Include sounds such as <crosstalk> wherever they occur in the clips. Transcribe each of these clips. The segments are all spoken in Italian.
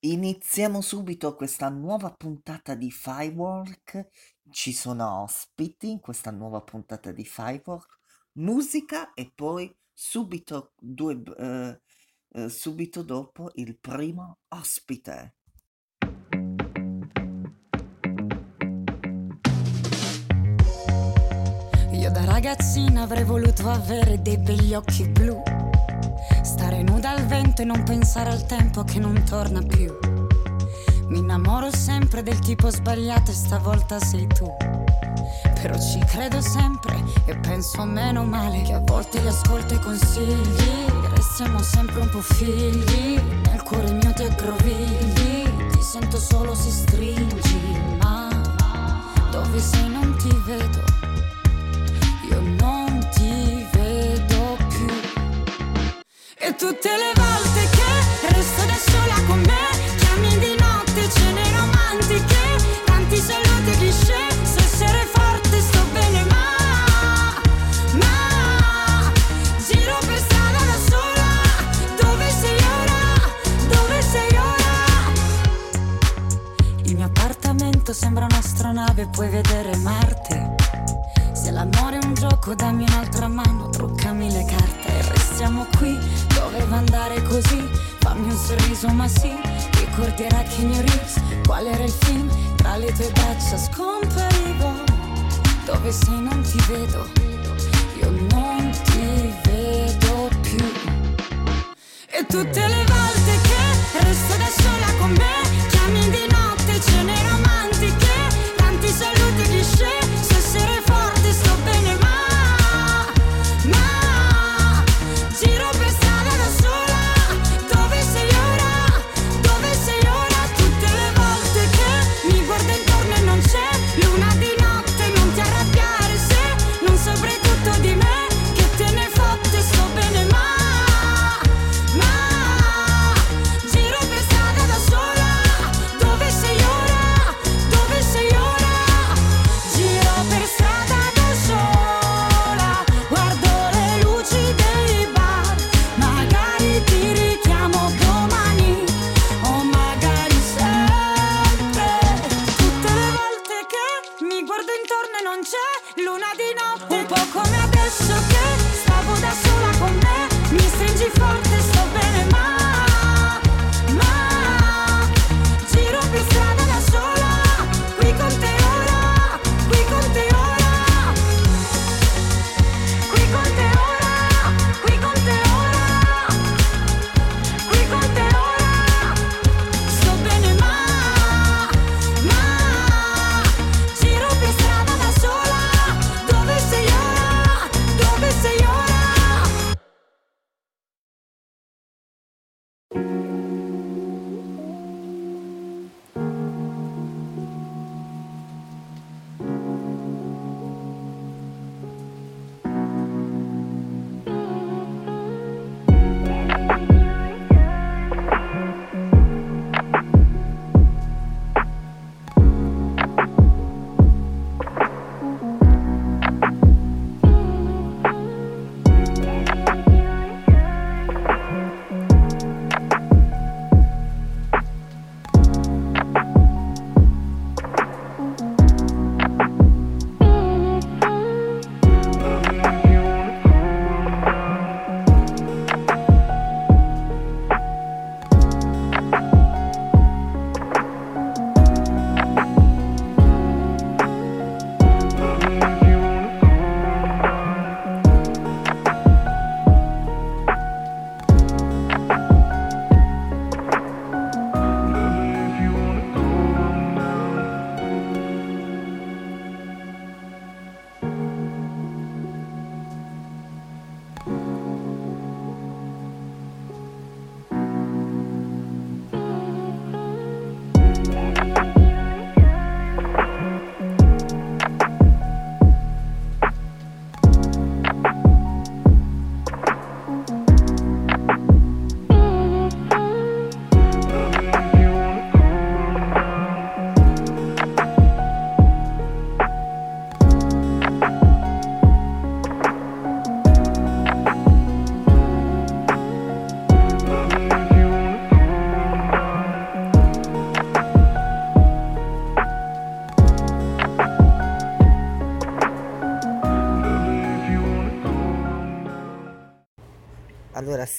Iniziamo subito questa nuova puntata di Firework. Ci sono ospiti in questa nuova puntata di Firework, musica e poi subito, due, eh, eh, subito dopo il primo ospite. Io da ragazzina avrei voluto avere dei begli occhi blu Stare nuda al vento e non pensare al tempo che non torna più. Mi innamoro sempre del tipo sbagliato e stavolta sei tu. Però ci credo sempre e penso meno male che a volte li ascolto i consigli. Restiamo sempre un po' figli, nel cuore mio ti aggrovigli. Ti sento solo si stringi, ma dove sei non ti vedo. Tutte le volte che resto da sola con me Chiami di notte, cene romantiche Tanti saluti cliché Se essere forte sto bene ma Ma Giro per strada da sola Dove sei ora? Dove sei ora? Il mio appartamento sembra un'astronave Puoi vedere Marte se l'amore è un gioco dammi un'altra mano, truccami le carte e restiamo qui, doveva andare così, fammi un sorriso ma sì, ricorderai che Reeves, qual era il film, tra le tue braccia scomparivo, dove sei non ti vedo, io non ti vedo più. E tutte le volte che resto da sola con me, chiami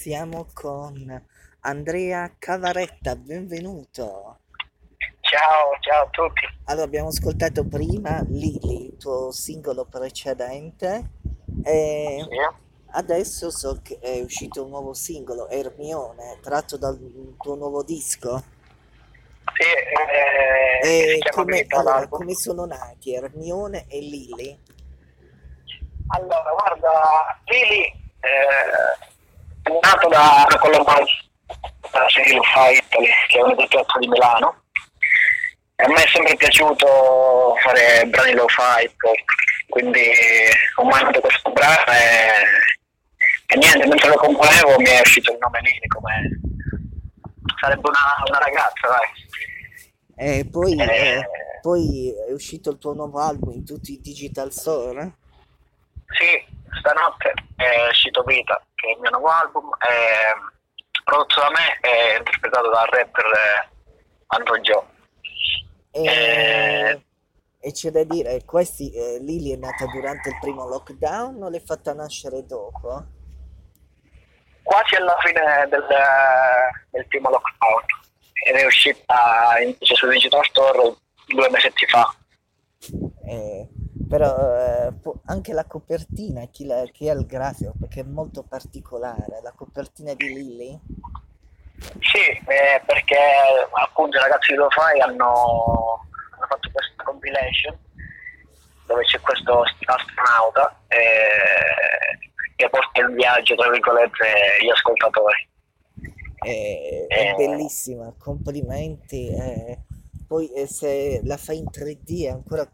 siamo con Andrea Cavaretta, benvenuto. Ciao, ciao a tutti. Allora, abbiamo ascoltato prima Lili, il tuo singolo precedente, e adesso so che è uscito un nuovo singolo, Ermione, tratto dal tuo nuovo disco. Sì, eh, E come, allora, come sono nati Ermione e Lili? Allora, guarda, Lili eh, nato da Lo Fa Italy, che è una doppietta di Milano. E a me è sempre piaciuto fare brani lo fi quindi ho mandato questo brano e, e niente, mentre lo componevo mi è uscito il nome Lili come sarebbe una, una ragazza, dai. E poi, Eh, eh, poi è uscito il tuo nuovo album in tutti i digital store? Sì, stanotte è uscito Vita, che è il mio nuovo album, è prodotto da me e interpretato dal rapper eh, Andro Joe. E, Eh. e c'è da dire, questi, eh, Lily è nata durante il primo lockdown o l'hai fatta nascere dopo? Quasi alla fine del, del primo lockdown ed è uscita invece su Digital Store due mesetti fa. Eh, però eh, anche la copertina, chi, la- chi è il grafico, perché è molto particolare, la copertina di Lily. Sì, eh, perché appunto i ragazzi di Lo-Fi hanno, hanno fatto questa compilation dove c'è questo astronauta eh, che porta in viaggio, tra virgolette, gli ascoltatori. Eh, è Eh. bellissima, complimenti. eh. Poi eh, se la fai in 3D è ancora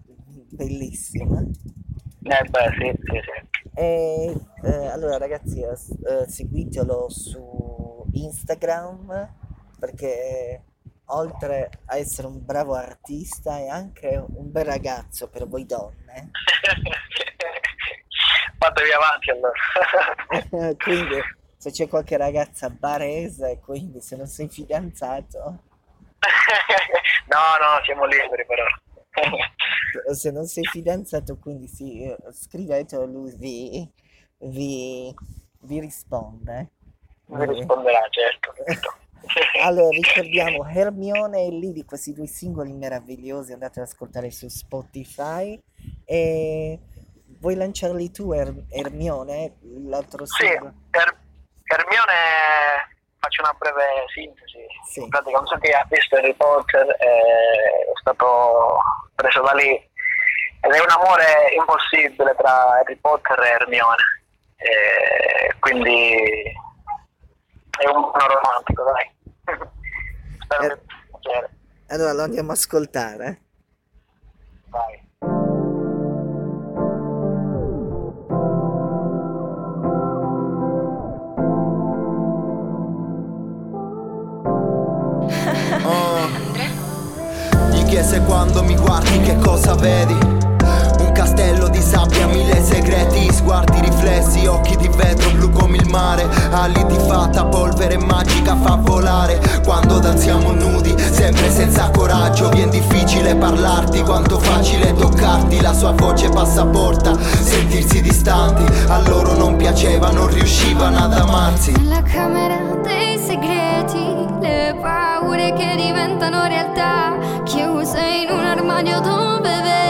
bellissima. Eh beh, sì, sì, sì. E, eh, allora ragazzi, eh, eh, seguitelo su Instagram perché oltre a essere un bravo artista è anche un bel ragazzo per voi donne. <laughs> Fatevi avanti allora. <laughs> Quindi se c'è qualche ragazza barese, quindi se non sei fidanzato, <laughs> no, no, siamo liberi però. Se non sei fidanzato, quindi sì, eh, scrivetelo, lui vi, vi, vi risponde. Mi risponderà, certo. certo. <laughs> Allora, ricordiamo Hermione e Lily, questi due singoli meravigliosi, andate ad ascoltare su Spotify. E vuoi lanciarli tu, Er- Hermione, l'altro Sì, singolo? Hermione faccio una breve sintesi. Sì. In pratica, non so chi ha visto Harry Potter, eh, è stato preso da lì ed è un amore impossibile tra Harry Potter e Hermione. Eh, quindi è un buono romantico, dai. <laughs> Spero Eh. piacere. Allora lo andiamo a ascoltare. Vai. Oh. Gli chiese quando mi guardi che cosa vedi castello di sabbia, mille segreti Sguardi riflessi, occhi di vetro blu come il mare Ali di fatta, polvere magica fa volare. Quando danziamo nudi, sempre senza coraggio Vien difficile parlarti, quanto facile toccarti La sua voce passaporta, sentirsi distanti A loro non piaceva, non riuscivano ad amarsi. Nella camera dei segreti, le paure che diventano realtà, chiuse in un armadio dove vedi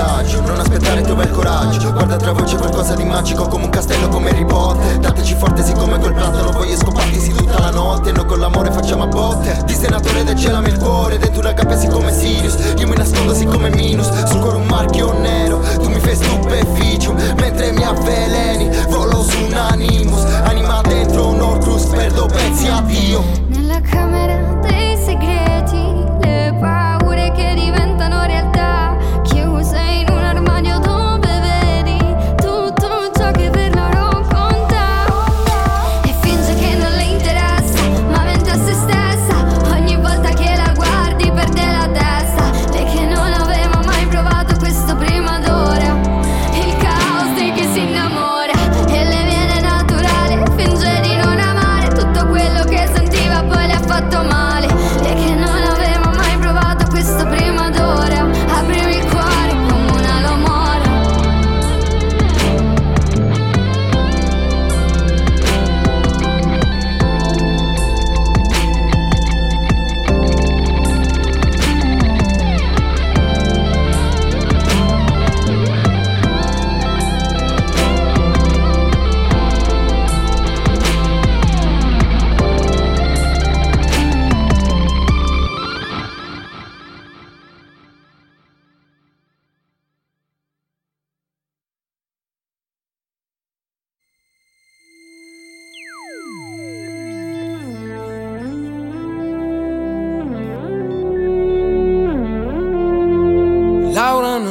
assaggio Non aspettare trova il coraggio. Guarda tra voce qualcosa di magico Come un castello come Harry Potter. Dateci forte sì come quel platano Voglio scoparti sì tutta la notte. Noi con l'amore facciamo a botte. Di senatore del cielo il cuore Dentro una cappa sì come Sirius. Io mi nascondo sì come Minus Sul cuore un marchio nero. Tu mi fai stupeficium Mentre mi avveleni. Volo su un animus Anima dentro un Orcruz Perdo pezzi a Dio Nella camera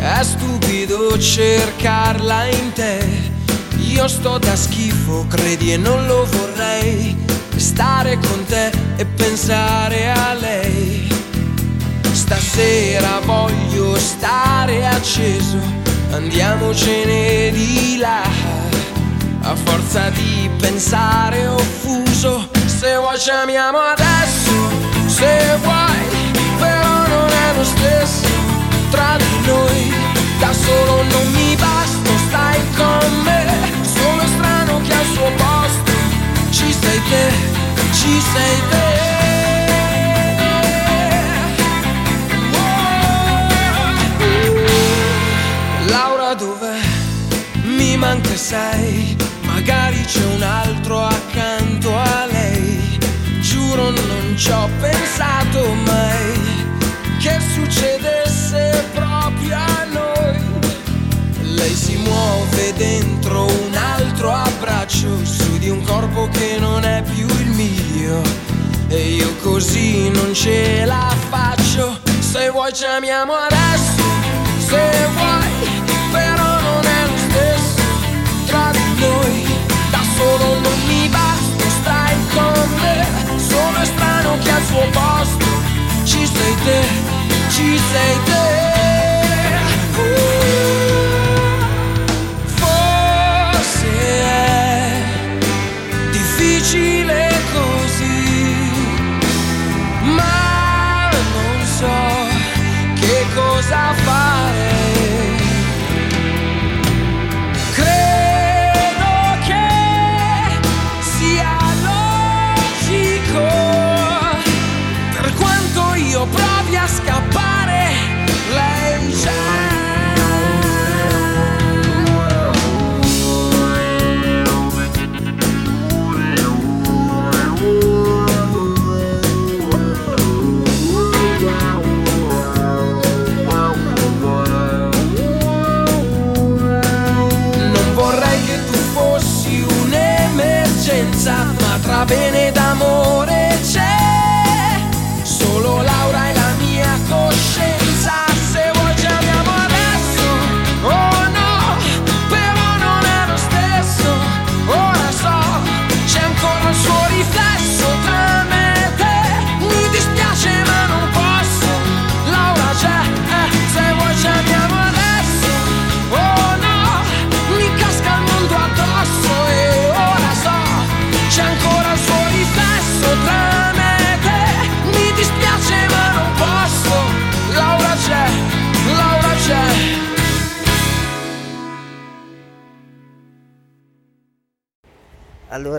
è stupido cercarla in te. Io sto da schifo, credi e non lo vorrei. Stare con te e pensare a lei. Stasera voglio stare acceso, andiamocene di là. A forza di pensare offuso, se vuoi ci amiamo adesso, se vuoi lo stesso tra noi. Da solo non mi basta, stai con me. Sono strano che al suo posto Ci sei te, ci sei te. Manca sei Magari c'è un altro accanto a lei. Giuro non ci ho pensato mai. Che succedesse muove dentro un altro abbraccio su di un corpo che non è più il mio. E io così non ce la faccio. Se vuoi ci amiamo adesso, se vuoi, però non è lo stesso tra di noi. Da solo non mi basta, stai con me. Sono strano che al suo posto ci sei te ci sei te.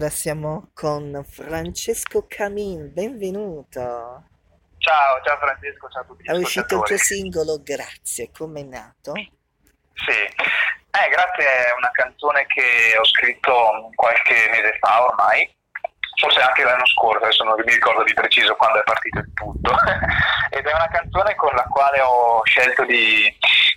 Allora siamo con Francesco Camin, benvenuto. Ciao, ciao Francesco, ciao a tutti È uscito il tuo singolo Grazie, com'è nato? Sì, eh, grazie è una canzone che ho scritto qualche mese fa ormai, forse anche l'anno scorso, adesso non mi ricordo di preciso quando è partito il tutto, <laughs> ed è una canzone con la quale ho scelto di,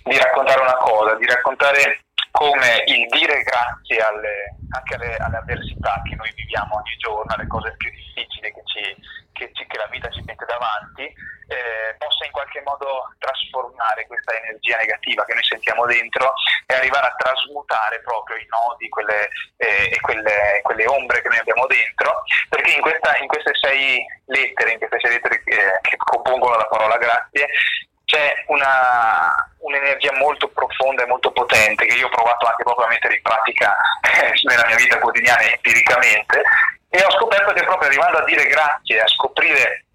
di raccontare una cosa, di raccontare come il dire grazie alle, anche alle, alle avversità che noi viviamo ogni giorno, alle cose più difficili che, ci, che, ci- che la vita ci mette davanti, eh, possa in qualche modo trasformare questa energia negativa che noi sentiamo dentro e arrivare a trasmutare proprio i nodi quelle, eh, e quelle, quelle ombre che noi abbiamo dentro, perché in, questa- in queste sei lettere, in queste sei lettere che, che compongono la parola grazie, c'è una, un'energia molto profonda e molto potente che io ho provato anche proprio a mettere in pratica eh, nella mia vita quotidiana empiricamente e ho scoperto che proprio arrivando a dire grazie, a scoprire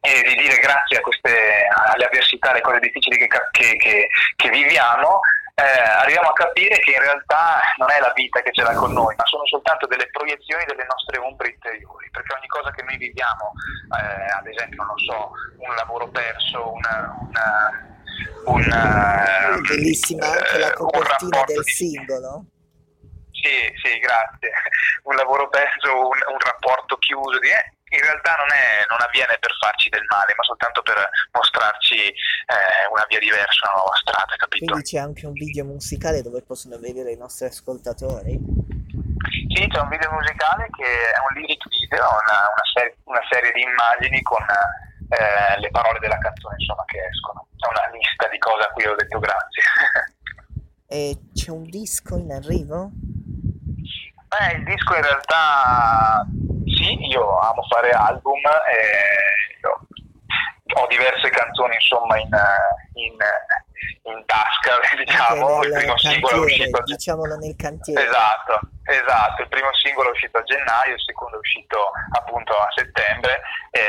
e di dire grazie queste, alle avversità, alle cose difficili che, che- che- che viviamo, eh, arriviamo a capire che in realtà non è la vita che ce l'ha con noi, ma sono soltanto delle proiezioni delle nostre ombre interiori, perché ogni cosa che noi viviamo, eh, ad esempio, non so, un lavoro perso, una- una- un... eh, Bellissima anche la eh, copertina del di- singolo. Sì, sì, grazie. <laughs> Un lavoro peso, un, un rapporto chiuso. Di, eh, in realtà non, è, non avviene per farci del male, ma soltanto per mostrarci eh, una via diversa, una nuova strada, capito? Quindi c'è anche un video musicale dove possono vedere i nostri ascoltatori. Sì, c'è un video musicale che è un lyric video, una, una serie, una serie di immagini con eh, le parole della canzone insomma, che escono. È una lista di cose a cui ho detto grazie. <laughs> E c'è un disco in arrivo? Beh, il disco in realtà sì, io amo fare album e ho, diverse canzoni insomma in, in, in tasca, <laughs> diciamo. Il primo singolo è cantiere, uscito diciamolo nel cantiere. Esatto, esatto, il primo singolo è uscito a gennaio, il secondo è uscito appunto a settembre e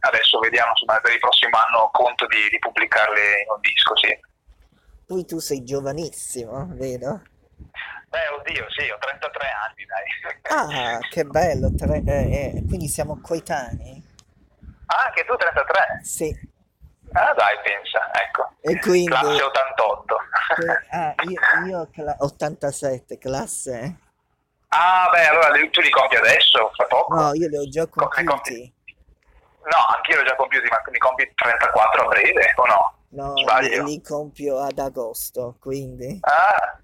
adesso vediamo insomma per il prossimo anno conto di, di pubblicarle in un disco, sì. Poi tu sei giovanissimo, vedo. Beh, oddio, sì, ho 33 anni, dai. Ah, che bello, tre- eh, eh, quindi siamo coetanei. Ah, anche tu 33? Sì, Ah, dai, pensa, ecco. e quindi... Classe 88. que- ah, io, io cla- 87, classe. Ah, beh, allora li- tu li compi adesso, fra poco? No, io li ho già compiuti. No, anch'io li ho già compiuti, ma li compi 34 a breve, o no? No, li, li compio ad agosto, quindi... Ah,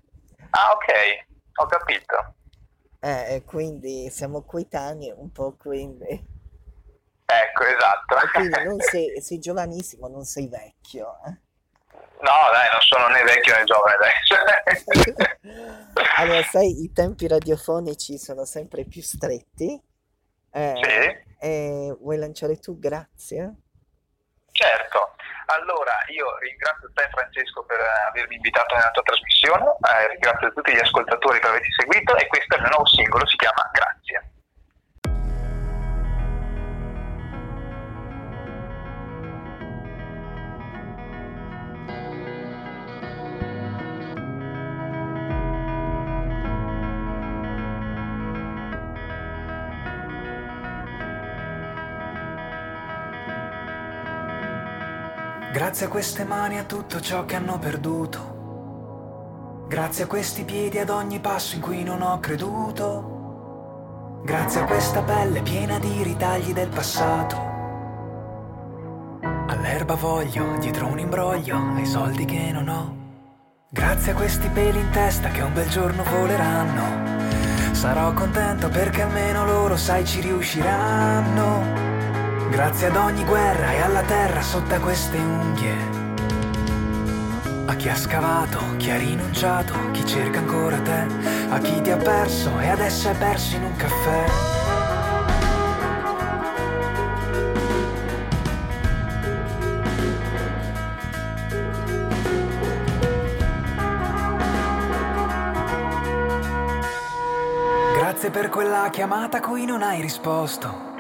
ah, ok, ho capito. Eh, quindi siamo coetanei un po', quindi... Ecco, esatto. E quindi non <laughs> sei, sei giovanissimo, non sei vecchio. eh. No, dai, non sono né vecchio né giovane adesso. <laughs> Allora, sai, i tempi radiofonici sono sempre più stretti. Eh, Sì. vuoi lanciare tu, grazie? certo. Allora, io ringrazio te Francesco per eh, avermi invitato nella tua trasmissione, eh, ringrazio tutti gli ascoltatori per averci seguito e questo è il mio nuovo singolo, si chiama Grazie. Grazie a queste mani a tutto ciò che hanno perduto. Grazie a questi piedi ad ogni passo in cui non ho creduto. Grazie a questa pelle piena di ritagli del passato. All'erba voglio, dietro un imbroglio, ai soldi che non ho. Grazie a questi peli in testa che un bel giorno voleranno. Sarò contento perché almeno loro, sai, ci riusciranno. Grazie ad ogni guerra e alla terra sotto queste unghie. A chi ha scavato, chi ha rinunciato, chi cerca ancora te, a chi ti ha perso e adesso è perso in un caffè. Grazie per quella chiamata a cui non hai risposto.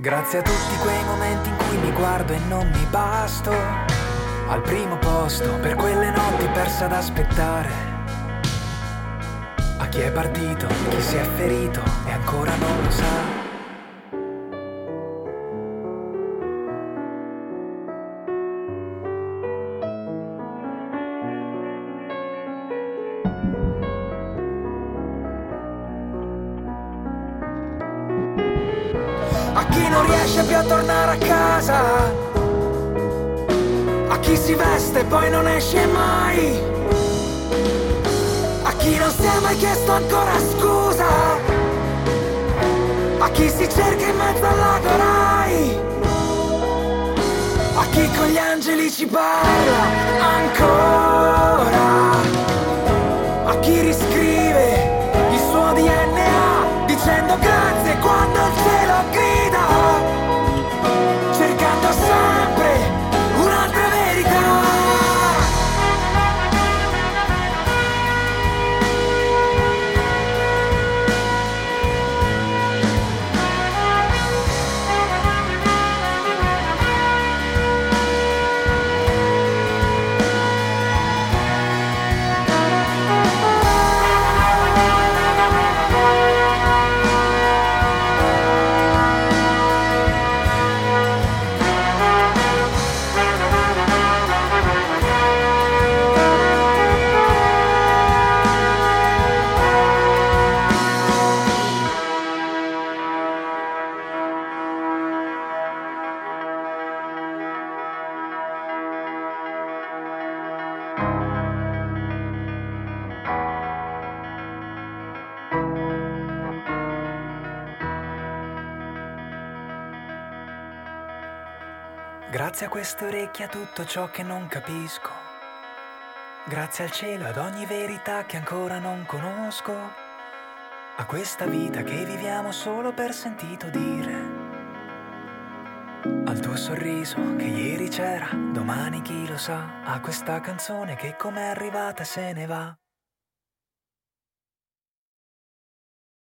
Grazie a tutti quei momenti in cui mi guardo e non mi basto. Al primo posto per quelle notti perse ad aspettare. A chi è partito, chi si è ferito e ancora non lo sa. Non riesce più a tornare a casa. A chi si veste e poi non esce mai. A chi non si è mai chiesto ancora scusa. A chi si cerca in mezzo al lago Rai. A chi con gli angeli ci parla ancora. A chi riscrive il suo DNA dicendo grazie quando il cielo grida. Grazie a queste orecchie a tutto ciò che non capisco. Grazie al cielo ad ogni verità che ancora non conosco. A questa vita che viviamo solo per sentito dire. Al tuo sorriso che ieri c'era, domani chi lo sa. A questa canzone che com'è arrivata se ne va.